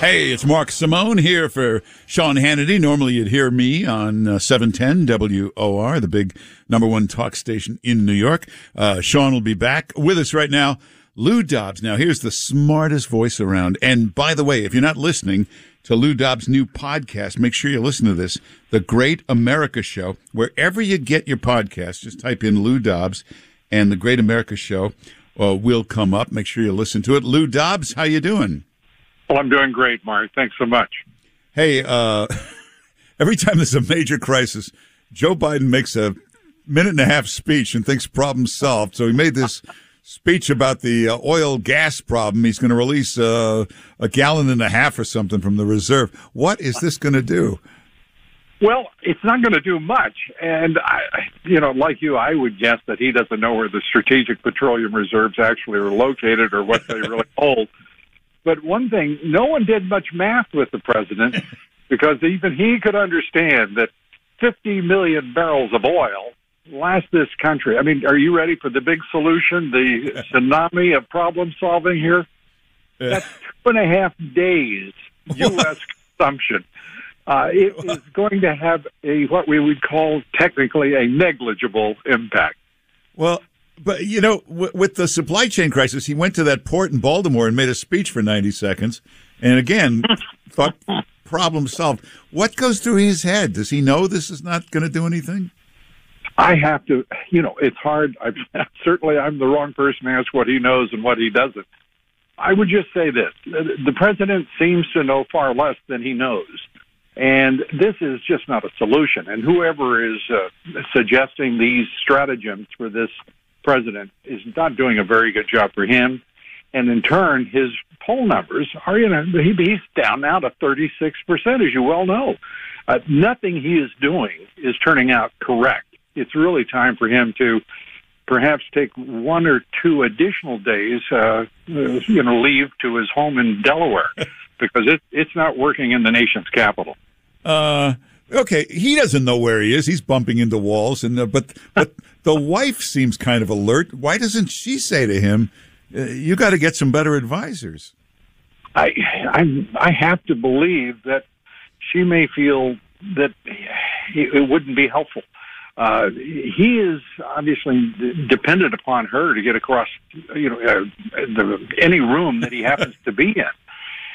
Hey, it's Mark Simone here for Sean Hannity. Normally you'd hear me on uh, 710 WOR, the big number one talk station in New York. Uh, Sean will be back with us right now. Lou Dobbs. Now, here's the smartest voice around. And by the way, if you're not listening to Lou Dobbs' new podcast, make sure you listen to this, The Great America Show. Wherever you get your podcast, just type in Lou Dobbs and The Great America Show uh, will come up. Make sure you listen to it. Lou Dobbs, how you doing? Well, I'm doing great, Mark. Thanks so much. Hey, uh, every time there's a major crisis, Joe Biden makes a minute and a half speech and thinks problem solved. So he made this speech about the uh, oil gas problem. He's going to release uh, a gallon and a half or something from the reserve. What is this going to do? Well, it's not going to do much. And, I, you know, like you, I would guess that he doesn't know where the strategic petroleum reserves actually are located or what they really hold. But one thing, no one did much math with the president because even he could understand that 50 million barrels of oil last this country. I mean, are you ready for the big solution, the tsunami of problem solving here? That's two and a half days U.S. consumption. Uh, it is going to have a what we would call technically a negligible impact. Well, but you know, w- with the supply chain crisis, he went to that port in Baltimore and made a speech for ninety seconds, and again thought problem solved. What goes through his head? Does he know this is not going to do anything? I have to, you know, it's hard. I, certainly, I'm the wrong person to ask what he knows and what he doesn't. I would just say this: the president seems to know far less than he knows. And this is just not a solution. And whoever is uh, suggesting these stratagems for this president is not doing a very good job for him. And in turn, his poll numbers are, you know, he, he's down now to 36%, as you well know. Uh, nothing he is doing is turning out correct. It's really time for him to perhaps take one or two additional days, uh, you know, leave to his home in Delaware because it, it's not working in the nation's capital. Uh, okay, he doesn't know where he is. He's bumping into walls, and uh, but but the wife seems kind of alert. Why doesn't she say to him, uh, "You got to get some better advisors"? I I I have to believe that she may feel that it wouldn't be helpful. Uh, he is obviously dependent upon her to get across, you know, uh, the, any room that he happens to be in.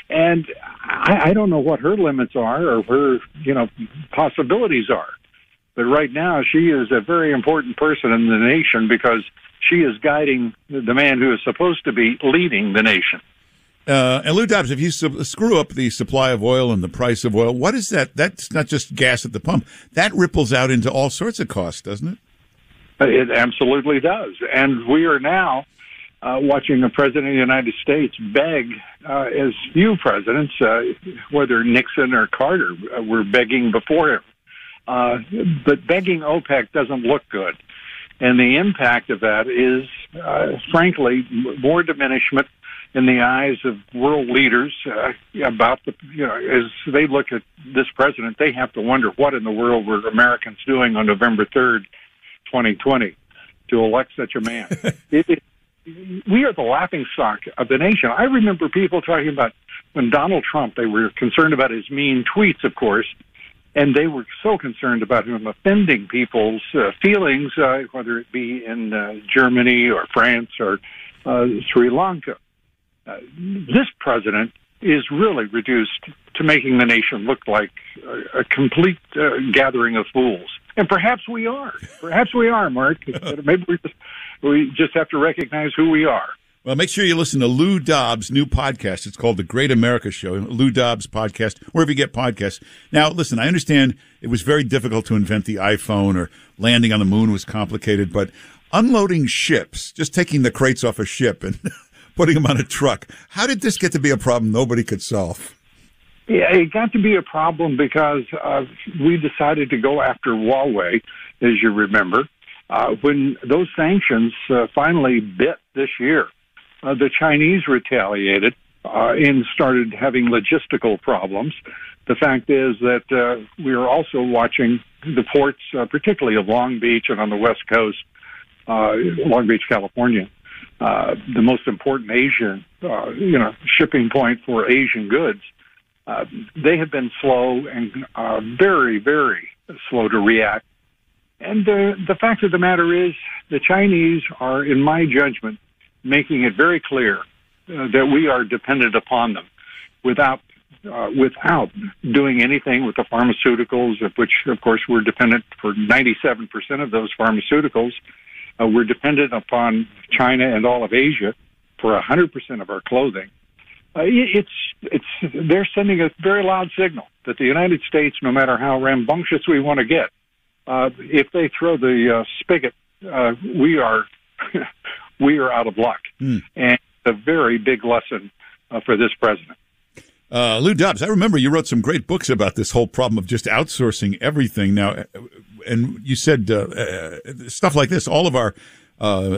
And I, I don't know what her limits are or her, you know, possibilities are. But right now, she is a very important person in the nation because she is guiding the man who is supposed to be leading the nation. Uh, and Lou Dobbs, if you su- screw up the supply of oil and the price of oil, what is that? That's not just gas at the pump. That ripples out into all sorts of costs, doesn't it? It absolutely does. And we are now uh, watching a president of the United States beg, uh, as few presidents, uh, whether Nixon or Carter, uh, were begging before him. Uh, but begging OPEC doesn't look good. And the impact of that is, uh, frankly, more diminishment in the eyes of world leaders uh, about the, you know, as they look at this president, they have to wonder what in the world were Americans doing on November 3rd, 2020 to elect such a man. it, it, we are the laughing stock of the nation. I remember people talking about when Donald Trump, they were concerned about his mean tweets, of course, and they were so concerned about him offending people's uh, feelings, uh, whether it be in uh, Germany or France or uh, Sri Lanka. Uh, this president is really reduced to making the nation look like a, a complete uh, gathering of fools. And perhaps we are. Perhaps we are, Mark. Maybe we're just we just have to recognize who we are. Well, make sure you listen to Lou Dobbs' new podcast. It's called The Great America Show, Lou Dobbs podcast, wherever you get podcasts. Now, listen, I understand it was very difficult to invent the iPhone or landing on the moon was complicated, but unloading ships, just taking the crates off a ship and putting them on a truck, how did this get to be a problem nobody could solve? Yeah, it got to be a problem because uh, we decided to go after Huawei, as you remember, uh, when those sanctions uh, finally bit this year. Uh, the Chinese retaliated uh, and started having logistical problems. The fact is that uh, we are also watching the ports, particularly of Long Beach and on the West Coast, Long Beach, California, the most important Asian, you know, shipping point for Asian goods Uh, they have been slow and uh, very, very slow to react. And uh, the fact of the matter is, the Chinese are, in my judgment, making it very clear uh, that we are dependent upon them without uh, without doing anything with the pharmaceuticals, of which, of course, we're dependent for 97% of those pharmaceuticals. Uh, we're dependent upon China and all of Asia for 100% of our clothing. Uh, it's it's they're sending a very loud signal that the United States, no matter how rambunctious we want to get, uh, if they throw the uh, spigot, uh, we are we are out of luck, mm. and a very big lesson uh, for this president. Uh, Lou Dobbs, I remember you wrote some great books about this whole problem of just outsourcing everything. Now, and you said stuff like this: all of our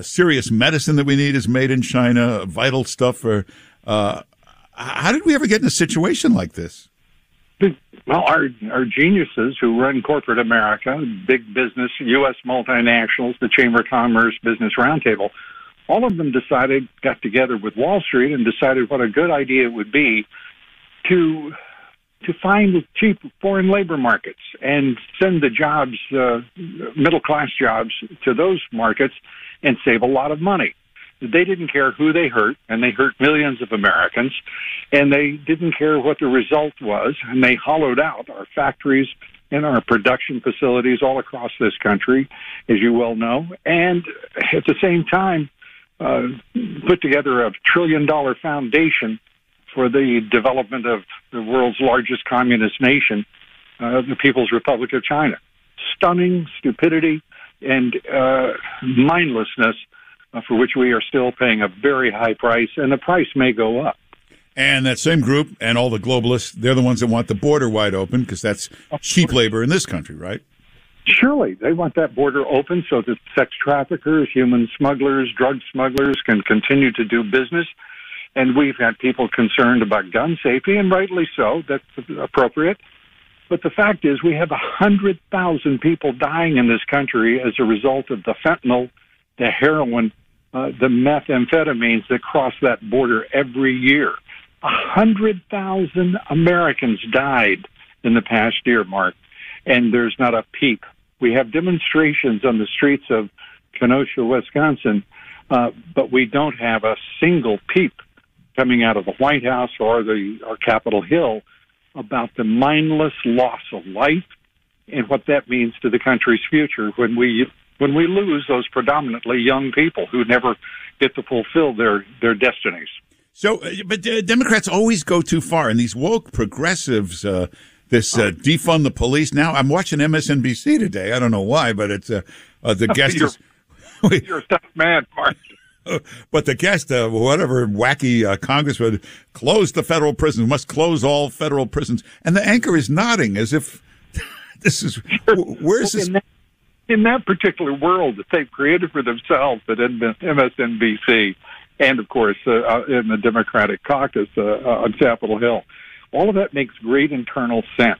serious medicine that we need is made in China. Vital stuff for how did we ever get in a situation like this? Well, our our geniuses who run corporate America, big business, U.S. multinationals, the Chamber of Commerce, Business Roundtable, all of them decided, got together with Wall Street and decided what a good idea it would be to to find cheap foreign labor markets and send the jobs, uh, middle class jobs, to those markets and save a lot of money. They didn't care who they hurt, and they hurt millions of Americans, and they didn't care what the result was, and they hollowed out our factories and our production facilities all across this country, as you well know, and at the same time, uh, put together a trillion dollar foundation for the development of the world's largest communist nation, uh, the People's Republic of China. Stunning stupidity and uh, mindlessness Uh, for which we are still paying a very high price, and the price may go up. And that same group and all the globalists, they're the ones that want the border wide open because that's cheap labor in this country, right? Surely. They want that border open so that sex traffickers, human smugglers, drug smugglers can continue to do business. And we've had people concerned about gun safety, and rightly so. That's appropriate. But the fact is, we have 100,000 people dying in this country as a result of the fentanyl the heroin, uh, the methamphetamines that cross that border every year. A hundred thousand Americans died in the past year, Mark, and there's not a peep. We have demonstrations on the streets of Kenosha, Wisconsin, uh, but we don't have a single peep coming out of the White House or the or Capitol Hill about the mindless loss of life and what that means to the country's future when we when we lose those predominantly young people who never get to fulfill their, their destinies. So, uh, but uh, Democrats always go too far, and these woke progressives, uh, this uh, defund the police. Now, I'm watching MSNBC today. I don't know why, but it's uh, uh, the guest you're, is. you're a tough man, Mark. But the guest, whatever wacky congressman, close the federal prisons, must close all federal prisons. And the anchor is nodding as if this is, where's this? In that particular world that they've created for themselves at MSNBC and, of course, uh, uh, in the Democratic caucus uh, uh, on Capitol Hill. All of that makes great internal sense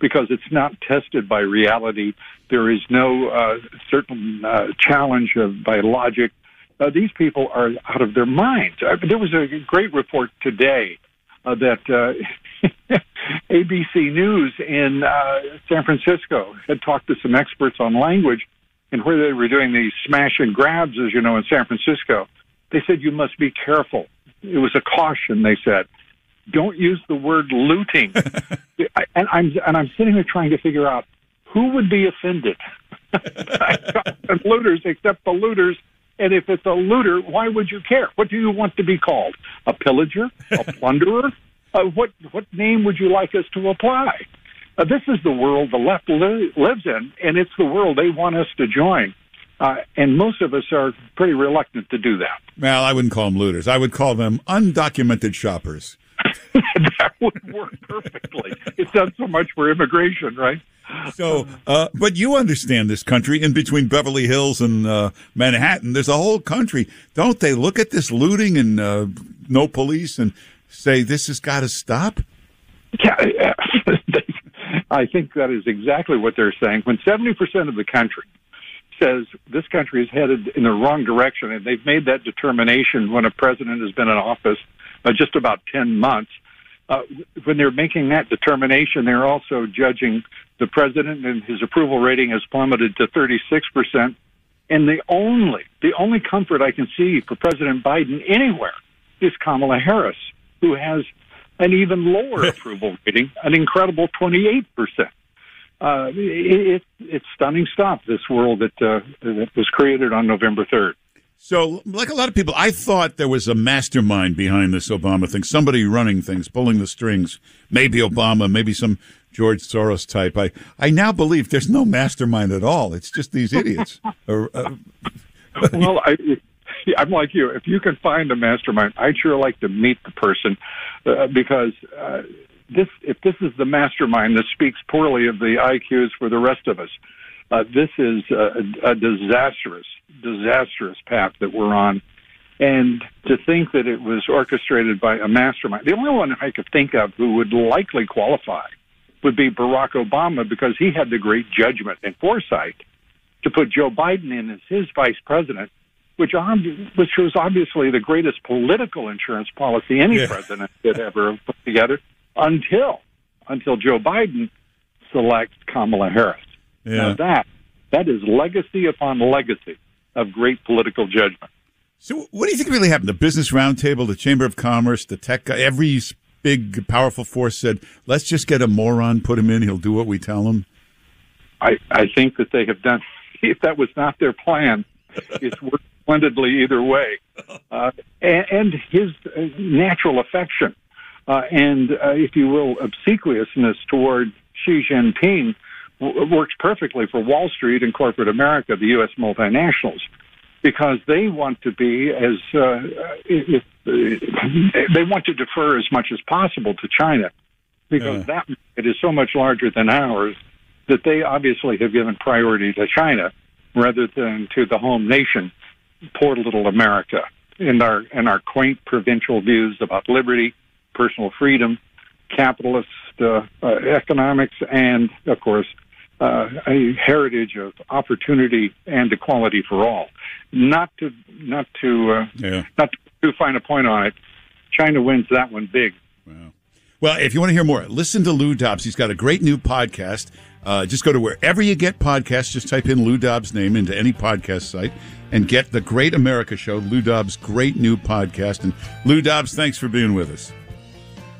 because it's not tested by reality. There is no uh, certain uh, challenge of, by logic. Uh, these people are out of their minds. Uh, there was a great report today uh, that ABC News in uh, San Francisco had talked to some experts on language, and where they were doing these smash and grabs, as you know, in San Francisco, they said you must be careful. It was a caution. They said, "Don't use the word looting." and I'm and I'm sitting there trying to figure out who would be offended. looters, except the looters and if it's a looter, why would you care? What do you want to be called? A pillager? A plunderer? Uh, what what name would you like us to apply? Uh, this is the world the left li- lives in, and it's the world they want us to join. Uh, and most of us are pretty reluctant to do that. Well, I wouldn't call them looters. I would call them undocumented shoppers. that would work perfectly. it's done so much for immigration, right? So, uh, but you understand this country in between Beverly Hills and uh, Manhattan. There's a whole country. Don't they look at this looting and uh, no police and say this has got to stop? Yeah, I think that is exactly what they're saying. When 70% of the country says this country is headed in the wrong direction, and they've made that determination when a president has been in office uh, just about 10 months, uh, when they're making that determination, they're also judging the president and his approval rating has plummeted to 36 percent. And the only the only comfort I can see for President Biden anywhere is Kamala Harris, who has an even lower approval rating, an incredible 28 percent. Uh, it, it's stunning stuff. This world that uh, that was created on November 3rd. So, like a lot of people, I thought there was a mastermind behind this Obama thing. Somebody running things, pulling the strings. Maybe Obama, maybe some George Soros type. I, I now believe there's no mastermind at all. It's just these idiots. uh, well, I, I'm like you. If you can find a mastermind, I'd sure like to meet the person uh, because uh, this, if this is the mastermind, this speaks poorly of the IQs for the rest of us. Uh, this is a, a disastrous, disastrous path that we're on. And to think that it was orchestrated by a mastermind, the only one I could think of who would likely qualify would be Barack Obama because he had the great judgment and foresight to put Joe Biden in as his vice president, which, which was obviously the greatest political insurance policy any yeah. president could ever have put together until until Joe Biden selects Kamala Harris. Yeah. Now that that is legacy upon legacy of great political judgment. So, what do you think really happened? The Business Roundtable, the Chamber of Commerce, the tech, every big, powerful force said, "Let's just get a moron, put him in. He'll do what we tell him." I I think that they have done. If that was not their plan, it's worked splendidly either way. Uh, and, and his natural affection uh, and, uh, if you will, obsequiousness toward Xi Jinping w- works perfectly for Wall Street and corporate America, the U.S. multinationals, because they want to be as uh, if, uh, they want to defer as much as possible to China, because yeah. that it is so much larger than ours that they obviously have given priority to China rather than to the home nation, poor little America, in our in our quaint provincial views about liberty personal freedom, capitalist uh, uh, economics, and of course, uh, a heritage of opportunity and equality for all. Not to not to uh, yeah. not to find a point on it. China wins that one big. Wow. Well, if you want to hear more, listen to Lou Dobbs. He's got a great new podcast. Uh, just go to wherever you get podcasts. Just type in Lou Dobbs' name into any podcast site and get the Great America Show, Lou Dobbs' great new podcast. And Lou Dobbs, thanks for being with us.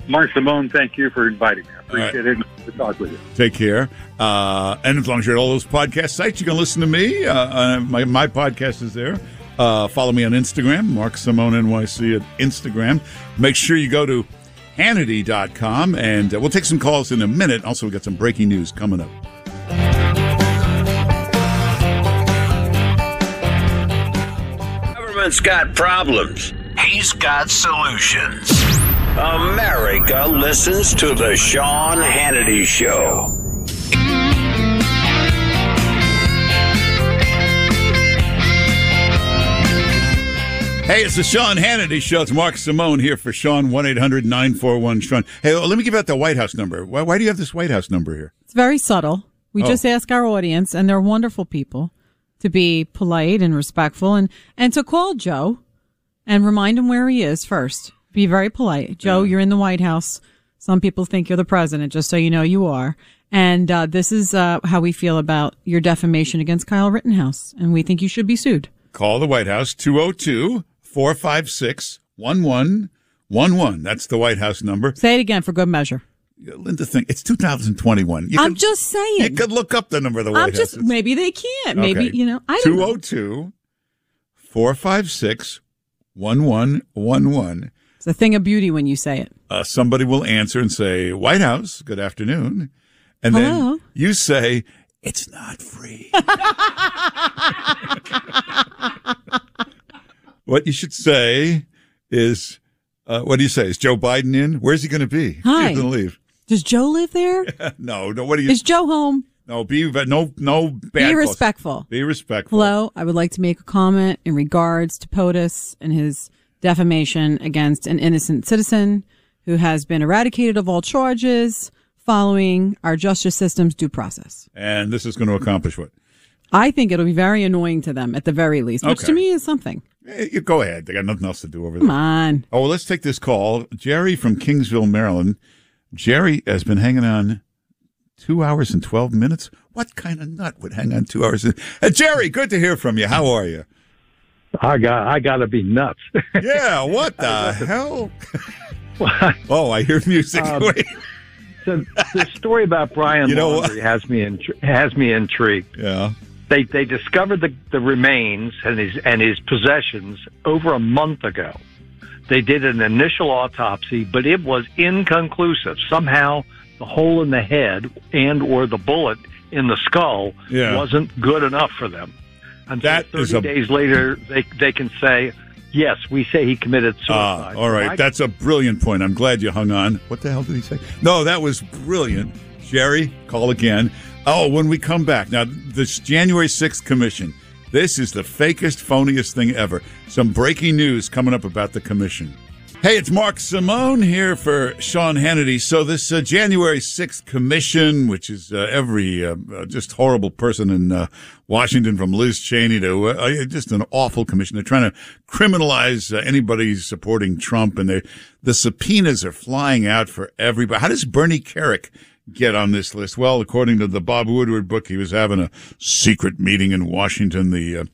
Mark Simone, thank you for inviting me. I appreciate right. it. To talk with you. Take care. Uh, and as long as you're at all those podcast sites, you can listen to me. Uh, uh, my, my podcast is there. Uh, follow me on Instagram, Mark Simone NYC at Instagram. Make sure you go to Hannity.com, and uh, we'll take some calls in a minute. Also, we've got some breaking news coming up. Government's got problems. He's got solutions. America listens to the Sean Hannity Show. Hey, it's the Sean Hannity Show. It's Mark Simone here for Sean, 1 800 941 Sean. Hey, let me give out the White House number. Why, why, do you have this White House number here? It's very subtle. We oh. just ask our audience, and they're wonderful people, to be polite and respectful and, and to call Joe and remind him where he is first. Be very polite. Joe, yeah. you're in the White House. Some people think you're the president, just so you know you are. And uh, this is uh, how we feel about your defamation against Kyle Rittenhouse. And we think you should be sued. Call the White House 202 456 1111. That's the White House number. Say it again for good measure. Linda, think it's 2021. You I'm could, just saying. You could look up the number of the White I'm House. Just, maybe they can't. Okay. Maybe, you know, I don't 202 456 1111. It's a thing of beauty when you say it. Uh, somebody will answer and say, White House, good afternoon. And Hello? then you say, it's not free. what you should say is, uh, what do you say? Is Joe Biden in? Where's he going to be? Hi. He's going to leave. Does Joe live there? no, no. What do you? Is Joe home? No, be no, no bad. Be respectful. Be respectful. Hello, I would like to make a comment in regards to POTUS and his defamation against an innocent citizen who has been eradicated of all charges following our justice system's due process. And this is going to accomplish what? I think it'll be very annoying to them at the very least, which Okay. to me is something. Eh, you go ahead. They got nothing else to do over Come there. on. Oh, well, let's take this call. Jerry from Kingsville, Maryland. Jerry has been hanging on two hours and 12 minutes. What kind of nut would hang on two hours? And... Uh, Jerry, good to hear from you. How are you? I got I got to be nuts. Yeah, what the hell? Oh, I hear music. Um, Wait. so the story about Brian You know what? Has me intri- has me intrigued. Yeah. They they discovered the, the remains and his and his possessions over a month ago. They did an initial autopsy, but it was inconclusive. Somehow, the hole in the head and or the bullet in the skull Yeah. wasn't good enough for them. And That 30 is a- days later, they they can say, "Yes, we say he committed Ah, suicide." all right. Why- That's a brilliant point. I'm glad you hung on. What the hell did he say? No, that was brilliant. Jerry, call again. Oh, when we come back. Now, this January 6th commission. This is the fakest, phoniest thing ever. Some breaking news coming up about the commission. Hey, it's Mark Simone here for Sean Hannity. So this uh, January 6th commission, which is uh, every uh, uh, just horrible person in uh, Washington from Liz Cheney to uh, just an awful commission. They're trying to criminalize anybody supporting Trump and they, the subpoenas are flying out for everybody. How does Bernie Kerik get on this list? Well, according to the Bob Woodward book, he was having a secret meeting in Washington the, uh,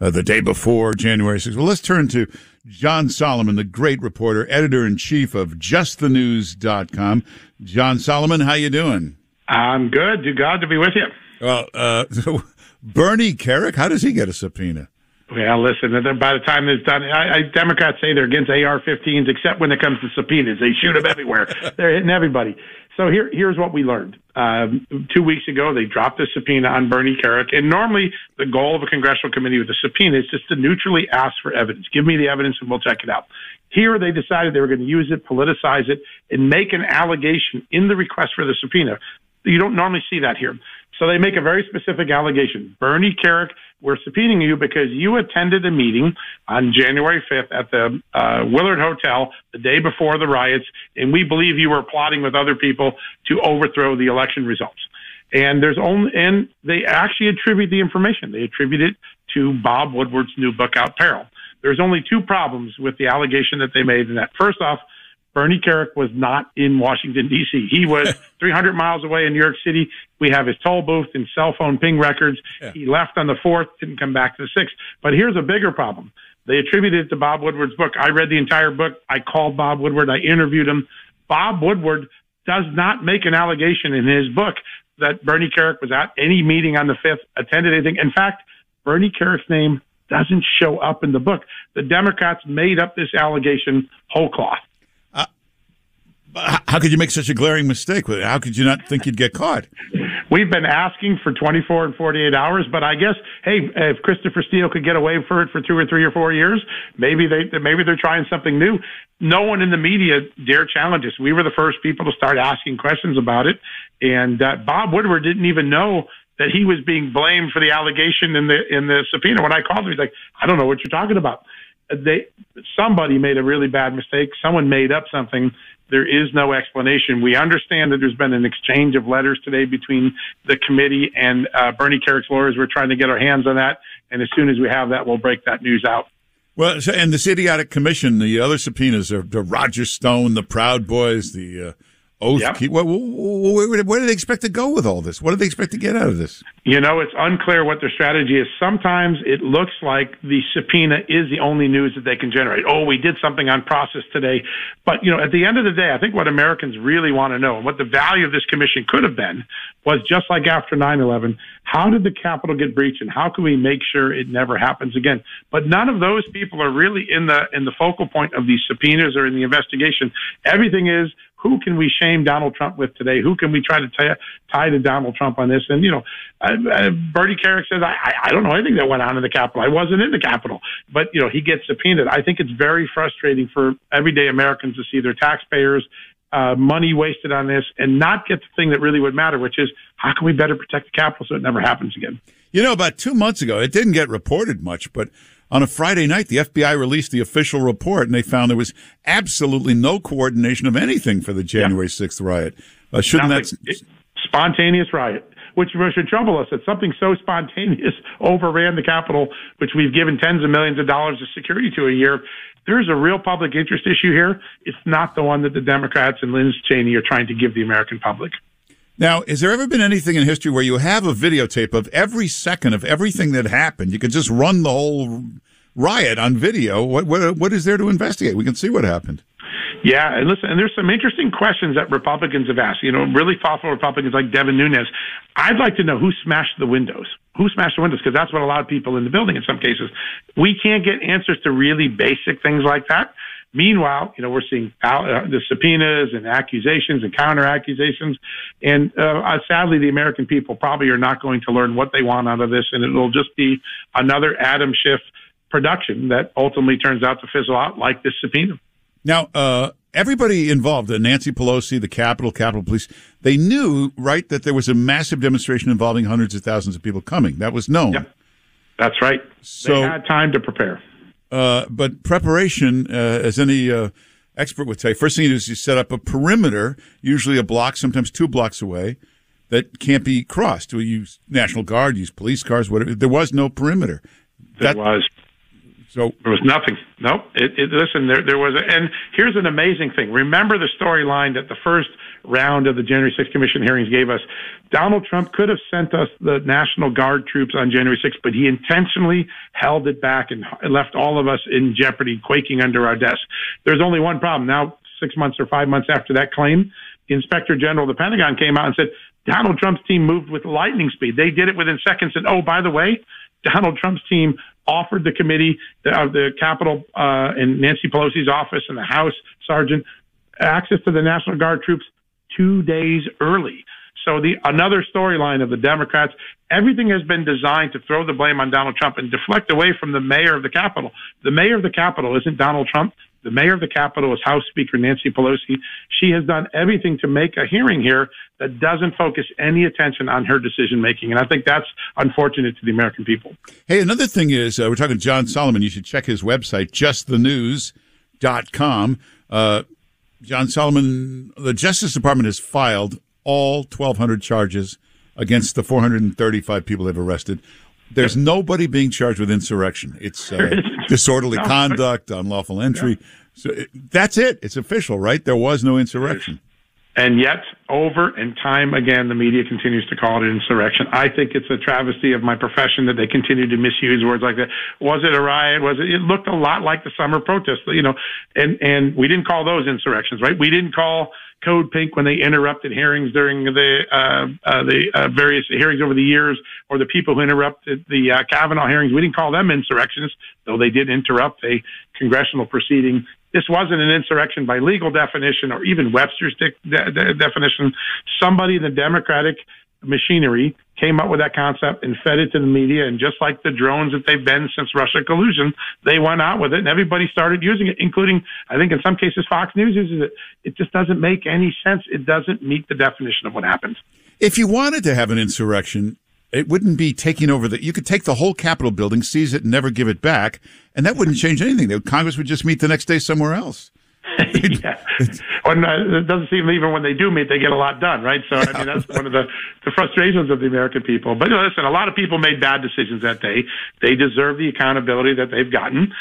uh, the day before January 6th. Well, let's turn to John Solomon, the great reporter, editor in chief of justthenews.com. John Solomon, how you doing? I'm good. To God to be with you. Well, uh, so Bernie Kerik, how does he get a subpoena? Well, listen. By the time it's done, I, I, Democrats say they're against AR-15s, except when it comes to subpoenas. They shoot them everywhere. they're hitting everybody. So here, here's what we learned. Um, two weeks ago, they dropped a subpoena on Bernie Kerik, and normally the goal of a congressional committee with a subpoena is just to neutrally ask for evidence. Give me the evidence, and we'll check it out. Here, they decided they were going to use it, politicize it, and make an allegation in the request for the subpoena. You don't normally see that here. So they make a very specific allegation. Bernie Kerik, we're subpoenaing you because you attended a meeting on January 5th at the uh, Willard Hotel the day before the riots, and we believe you were plotting with other people to overthrow the election results. And there's only, and they actually attribute the information. They attribute it to Bob Woodward's new book, Out Peril. There's only two problems with the allegation that they made. And that first off, Bernie Kerik was not in Washington, D.C. He was 300 miles away in New York City. We have his toll booth and cell phone ping records. He left on the 4th, didn't come back to the 6th. But here's a bigger problem. They attributed it to Bob Woodward's book. I read the entire book. I called Bob Woodward. I interviewed him. Bob Woodward does not make an allegation in his book that Bernie Kerik was at any meeting on the 5th, attended anything. In fact, Bernie Kerik's name doesn't show up in the book. The Democrats made up this allegation whole cloth. How could you make such a glaring mistake? How could you not think you'd get caught? We've been asking for 24 and 48 hours, but I guess, hey, if Christopher Steele could get away for it for two or three or four years, maybe they maybe they're trying something new. No one in the media dare challenge us. We were the first people to start asking questions about it, and uh, Bob Woodward didn't even know that he was being blamed for the allegation in the in the subpoena. When I called him, he's like, "I don't know what you're talking about." They somebody made a really bad mistake. Someone made up something. There is no explanation. We understand that there's been an exchange of letters today between the committee and uh, Bernie Kerik's lawyers. We're trying to get our hands on that, and as soon as we have that, we'll break that news out. Well, so, and this idiotic commission, the other subpoenas are the Roger Stone, the Proud Boys, the uh, Oath Yep. Keep. Where, where, do they expect to go with all this? What do they expect to get out of this? You know, it's unclear what their strategy is. Sometimes it looks like the subpoena is the only news that they can generate. Oh, we did something on process today. But, you know, at the end of the day, I think what Americans really want to know and what the value of this commission could have been was just like after 9-11, how did the Capitol get breached and how can we make sure it never happens again? But none of those people are really in the, in the focal point of these subpoenas or in the investigation. Everything is, who can we shame Donald Trump with today? Who can we try to tie, to Donald Trump on this? And, you know, uh, Bernie Kerik says, I, I- I don't know anything that went on in the Capitol. I wasn't in the Capitol. But, you know, he gets subpoenaed. I think it's very frustrating for everyday Americans to see their taxpayers uh, money wasted on this and not get the thing that really would matter, which is how can we better protect the Capitol so it never happens again? You know, about two months ago, it didn't get reported much, but on a Friday night, the FBI released the official report, and they found there was absolutely no coordination of anything for the January 6th riot. Uh, shouldn't Nothing. that? It- spontaneous riot. which should trouble us that something so spontaneous overran the Capitol, which we've given tens of millions of dollars of security to a year. There's a real public interest issue here. It's not the one that the Democrats and Liz Cheney are trying to give the American public. Now, has there ever been anything in history where you have a videotape of every second of everything that happened? You could just run the whole riot on video. What what what is there to investigate? We can see what happened. Yeah, and listen, and there's some interesting questions that Republicans have asked. You know, really thoughtful Republicans like Devin Nunes. I'd like to know who smashed the windows. Who smashed the windows? Because that's what a lot of people in the building in some cases. We can't get answers to really basic things like that. Meanwhile, you know, we're seeing uh, the subpoenas and accusations and counter accusations. And uh, sadly, the American people probably are not going to learn what they want out of this. And it will just be another Adam Schiff production that ultimately turns out to fizzle out like this subpoena. Now, uh, everybody involved, uh, Nancy Pelosi, the Capitol, Capitol Police, they knew, right, that there was a massive demonstration involving hundreds of thousands of people coming. That was known. Yep. That's right. So, they had time to prepare. Uh, but preparation, uh, as any uh, expert would you, first thing you do is you set up a perimeter, usually a block, sometimes two blocks away, that can't be crossed. We use National Guard, use police cars, whatever. There was no perimeter. There that, was. So there was nothing. No, it, it, listen, there, there was, a, and here's an amazing thing. Remember the storyline that the first round of the January 6th Commission hearings gave us. Donald Trump could have sent us the National Guard troops on January 6th, but he intentionally held it back and left all of us in jeopardy, quaking under our desks. There's only one problem. Now, six months or five months after that claim, the Inspector General of the Pentagon came out and said Donald Trump's team moved with lightning speed. They did it within seconds. And oh, by the way, Donald Trump's team offered the committee of the, the Capitol uh, and Nancy Pelosi's office and the House sergeant access to the National Guard troops two days early. So the another storyline of the Democrats, everything has been designed to throw the blame on Donald Trump and deflect away from the mayor of the Capitol. The mayor of the Capitol isn't Donald Trump. The mayor of the Capitol is House Speaker Nancy Pelosi. She has done everything to make a hearing here that doesn't focus any attention on her decision making. And I think that's unfortunate to the American people. Hey, another thing is, uh, we're talking to John Solomon. You should check his website, justthenews.com. Uh, John Solomon, the Justice Department has filed all 1,200 charges against the 435 people they've arrested. There's nobody being charged with insurrection. It's uh, disorderly no. conduct, unlawful entry. Yeah. So it, that's it. It's official, right? There was no insurrection. And yet, over and time again, the media continues to call it an insurrection. I think it's a travesty of my profession that they continue to misuse words like that. Was it a riot? Was it? It looked a lot like the summer protests, you know, and and we didn't call those insurrections, right? We didn't call Code Pink when they interrupted hearings during the uh, uh, the uh, various hearings over the years, or the people who interrupted the uh, Kavanaugh hearings. We didn't call them insurrectionists, though they did interrupt a congressional proceeding. This wasn't an insurrection by legal definition or even Webster's de- de- definition. Somebody in the Democratic machinery came up with that concept and fed it to the media. And just like the drones that they've been since Russia collusion, they went out with it and everybody started using it, including, I think in some cases, Fox News uses it. It just doesn't make any sense. It doesn't meet the definition of what happened. If you wanted to have an insurrection, it wouldn't be taking over the. You could take the whole Capitol building, seize it, and never give it back, and that wouldn't change anything. Congress would just meet the next day somewhere else. yeah. When, uh, it doesn't seem even when they do meet, they get a lot done, right? So, I mean, that's one of the, the frustrations of the American people. But you know, listen, a lot of people made bad decisions that day. They deserve the accountability that they've gotten.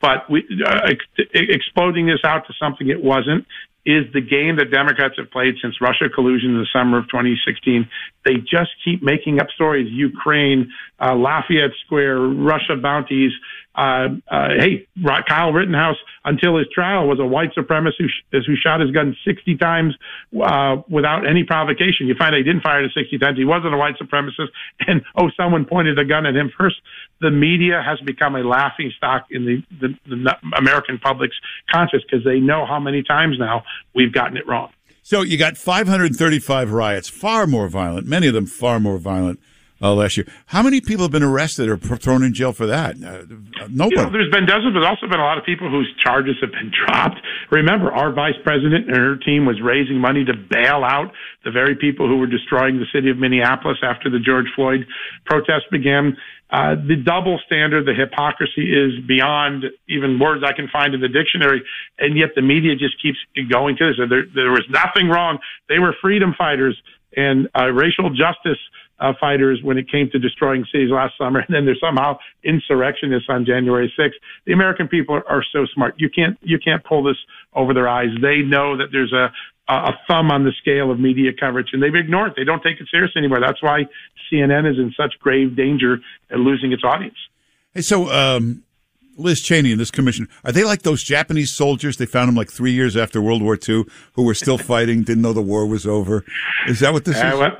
But we, uh, ex- exploding this out to something it wasn't is the game that Democrats have played since Russia collusion in the summer of 2016. They just keep making up stories. Ukraine, uh, Lafayette Square, Russia bounties, uh, uh, hey, Kyle Rittenhouse, until his trial, was a white supremacist who, who shot his gun 60 times uh, without any provocation. You find out he didn't fire it 60 times. He wasn't a white supremacist. And, oh, someone pointed a gun at him first. The media has become a laughing stock in the, the, the American public's conscience because they know how many times now we've gotten it wrong. So you got 535 riots, far more violent, many of them far more violent uh, last year. How many people have been arrested or thrown in jail for that? Uh, nobody. You know, there's been dozens, but also been a lot of people whose charges have been dropped. Remember, our vice president and her team was raising money to bail out the very people who were destroying the city of Minneapolis after the George Floyd protests began. uh, the double standard, the hypocrisy is beyond even words I can find in the dictionary, and yet the media just keeps going to this. There, there was nothing wrong. They were freedom fighters and uh, racial justice uh, fighters when it came to destroying cities last summer, and then they're somehow insurrectionists on January 6th. The American people are, are so smart. You can't you can't pull this over their eyes. They know that there's a a thumb on the scale of media coverage, and they've ignored it. They don't take it serious anymore. That's why CNN is in such grave danger at losing its audience. So um, Liz Cheney and this commission are they like those Japanese soldiers? They found them like three years after World War II, who were still fighting, didn't know the war was over. Is that what this uh, is? Well,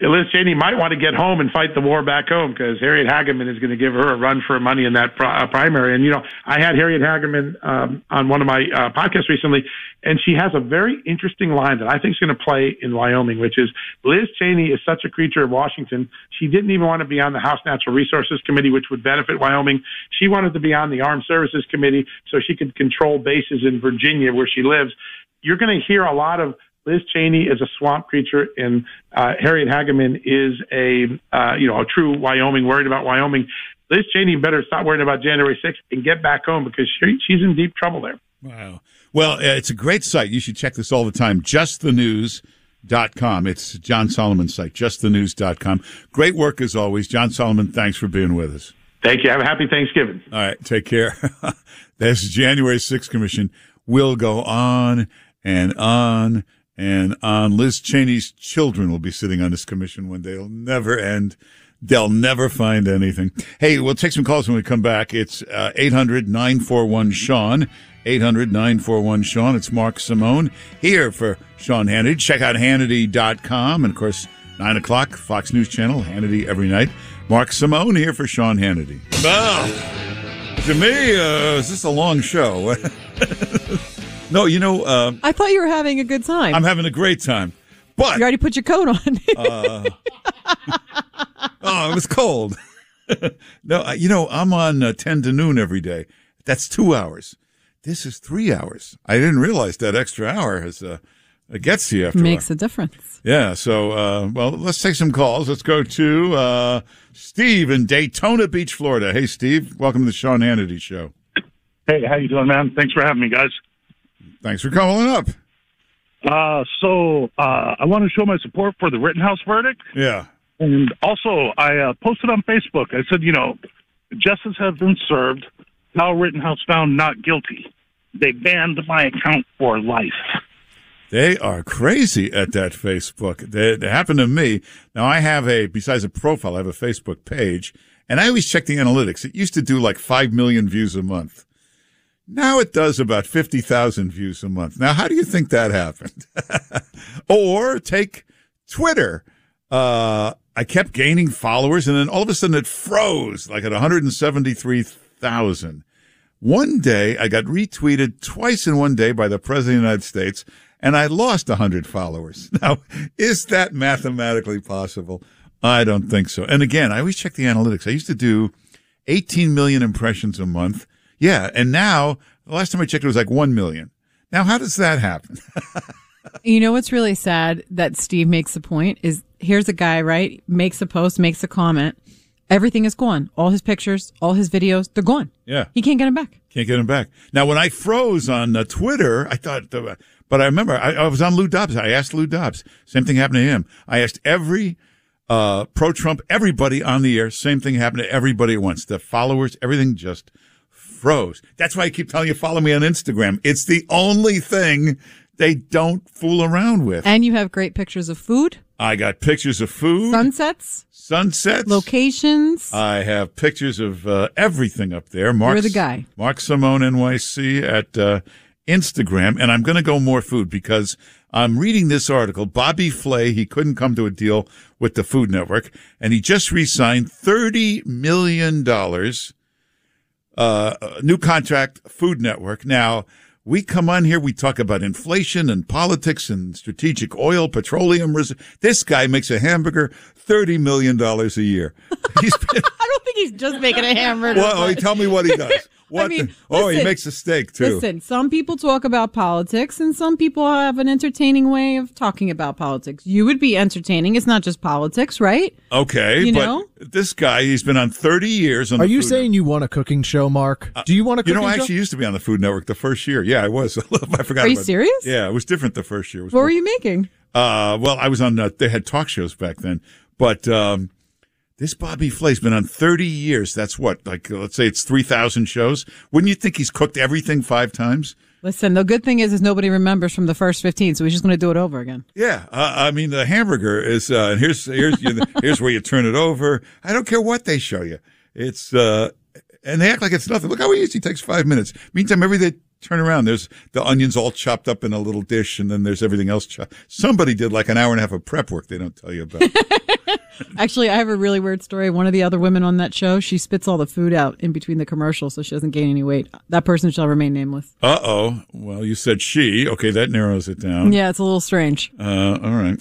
Liz Cheney might want to get home and fight the war back home because Harriet Hageman is going to give her a run for money in that uh, primary. And you know, I had Harriet Hageman um, on one of my uh, podcasts recently, and she has a very interesting line that I think is going to play in Wyoming, which is Liz Cheney is such a creature of Washington. She didn't even want to be on the House Natural Resources Committee, which would benefit Wyoming. She wanted to be on the Armed Services Committee so she could control bases in Virginia where she lives. You're going to hear a lot of Liz Cheney is a swamp creature, and uh, Harriet Hageman is a uh, you know a true Wyoming, worried about Wyoming. Liz Cheney better stop worrying about January 6th and get back home because she, she's in deep trouble there. Wow. Well, uh, it's a great site. You should check this all the time. JustTheNews.com. It's John Solomon's site, JustTheNews.com. Great work as always. John Solomon, thanks for being with us. Thank you. Have a happy Thanksgiving. All right. Take care. this January 6th commission will go on and on and on Liz Cheney's children will be sitting on this commission one day. It'll never end. They'll never find anything. Hey, we'll take some calls when we come back. It's uh, 800 941 Sean. 800 941 Sean. It's Mark Simone here for Sean Hannity. Check out Hannity.com. And of course, 9 o'clock, Fox News Channel, Hannity every night. Mark Simone here for Sean Hannity. Well, to me, uh, is this a long show? No, you know. Uh, I thought you were having a good time. I'm having a great time. But you already put your coat on. uh, oh, it was cold. no, you know, I'm on uh, 10 to noon every day. That's two hours. This is three hours. I didn't realize that extra hour has uh, it gets you after makes a, a difference. Yeah. So, uh, well, let's take some calls. Let's go to uh, Steve in Daytona Beach, Florida. Hey, Steve, welcome to the Sean Hannity Show. Hey, how you doing, man? Thanks for having me, guys. Thanks for calling up. Uh, so uh, I want to show my support for the Rittenhouse verdict. Yeah. And also, I uh, posted on Facebook. I said, you know, justice has been served. Kyle Rittenhouse found not guilty. They banned my account for life. They are crazy at that Facebook. They, they happened to me. Now I have a, besides a profile, I have a Facebook page and I always check the analytics. It used to do like 5 million views a month. Now it does about 50,000 views a month. Now, how do you think that happened? or take Twitter. Uh, I kept gaining followers and then all of a sudden it froze like at 173,000. One day I got retweeted twice in one day by the president of the United States and I lost 100 followers. Now, is that mathematically possible? I don't think so. And again, I always check the analytics. I used to do 18 million impressions a month. Yeah. And now, the last time I checked, it was like 1 million. Now, how does that happen? you know what's really sad that Steve makes the point is here's a guy, right? Makes a post, makes a comment. Everything is gone. All his pictures, all his videos, they're gone. Yeah. He can't get them back. Can't get them back. Now, when I froze on uh, Twitter, I thought, uh, but I remember I, I was on Lou Dobbs. I asked Lou Dobbs. Same thing happened to him. I asked every uh, pro Trump, everybody on the air. Same thing happened to everybody at once. The followers, everything just froze. That's why I keep telling you, follow me on Instagram. It's the only thing they don't fool around with. And you have great pictures of food. I got pictures of food, sunsets, sunsets, locations. I have pictures of uh, everything up there. Mark, You're the guy. Mark Simone NYC at uh, Instagram, and I'm going to go more food because I'm reading this article. Bobby Flay, he couldn't come to a deal with the Food Network, and he just re-signed thirty million dollars uh, new contract, Food Network. Now, we come on here, we talk about inflation and politics and strategic oil, petroleum. Res- this guy makes a hamburger $30 million a year. I don't think he's just making a hamburger. Well, but- tell me what he does. What? I mean, the- oh, he makes a steak too. Listen, some people talk about politics and some people have an entertaining way of talking about politics. You would be entertaining. It's not just politics, right? Okay, You but know? this guy, he's been on 30 years on Are the you Food saying you want a cooking show, Mark? Do you want a You cooking know, I show? actually used to be on the Food Network the first year. Yeah, I was. I forgot. Are you about- serious? Yeah, it was different the first year. Was What more- were you making? Uh, well, I was on. Uh, they had talk shows back then, but um, this Bobby Flay's been on 30 years. That's what, like, let's say it's 3,000 shows. Wouldn't you think he's cooked everything five times? Listen, the good thing is, is nobody remembers from the first 15, so he's just going to do it over again. Yeah, uh, I mean the hamburger is. Uh, and here's here's you, here's where you turn it over. I don't care what they show you. It's uh, and they act like it's nothing. Look how easy. It takes five minutes. Meantime, every they turn around, there's the onions all chopped up in a little dish, and then there's everything else chopped. Somebody did like an hour and a half of prep work. They don't tell you about. Actually, I have a really weird story. One of the other women on that show, she spits all the food out in between the commercials so she doesn't gain any weight. That person shall remain nameless. Uh oh. Well, you said she. Okay, that narrows it down. Yeah, it's a little strange. Uh, all right.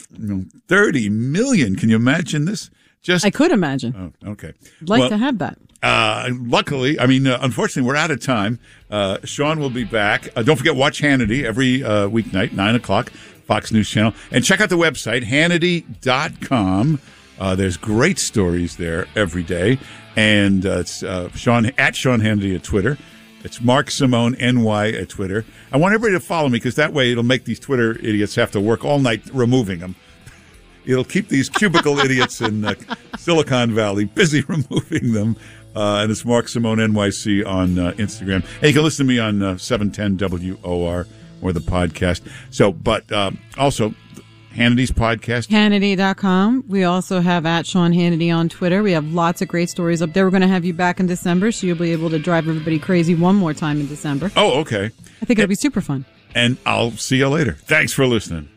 30 million. Can you imagine this? Just I could imagine. Oh, okay. I'd like Well, to have that. Uh, luckily, I mean, uh, unfortunately, we're out of time. Uh, Sean will be back. Uh, don't forget, watch Hannity every uh, weeknight, 9 o'clock, Fox News Channel. And check out the website, Hannity.com. Uh, there's great stories there every day. And uh, it's Sean at Sean Hannity at Twitter. It's Mark Simone NY at Twitter. I want everybody to follow me because that way it'll make these Twitter idiots have to work all night removing them. It'll keep these cubicle idiots in uh, Silicon Valley busy removing them. Uh, and it's Mark Simone NYC on uh, Instagram. And you can listen to me on uh, 710 WOR or the podcast. So, but um, also Hannity's podcast. Hannity.com. We also have at Sean Hannity on Twitter. We have lots of great stories up there. We're going to have you back in December, so you'll be able to drive everybody crazy one more time in December. Oh, okay. I think it'll be super fun. And I'll see you later. Thanks for listening.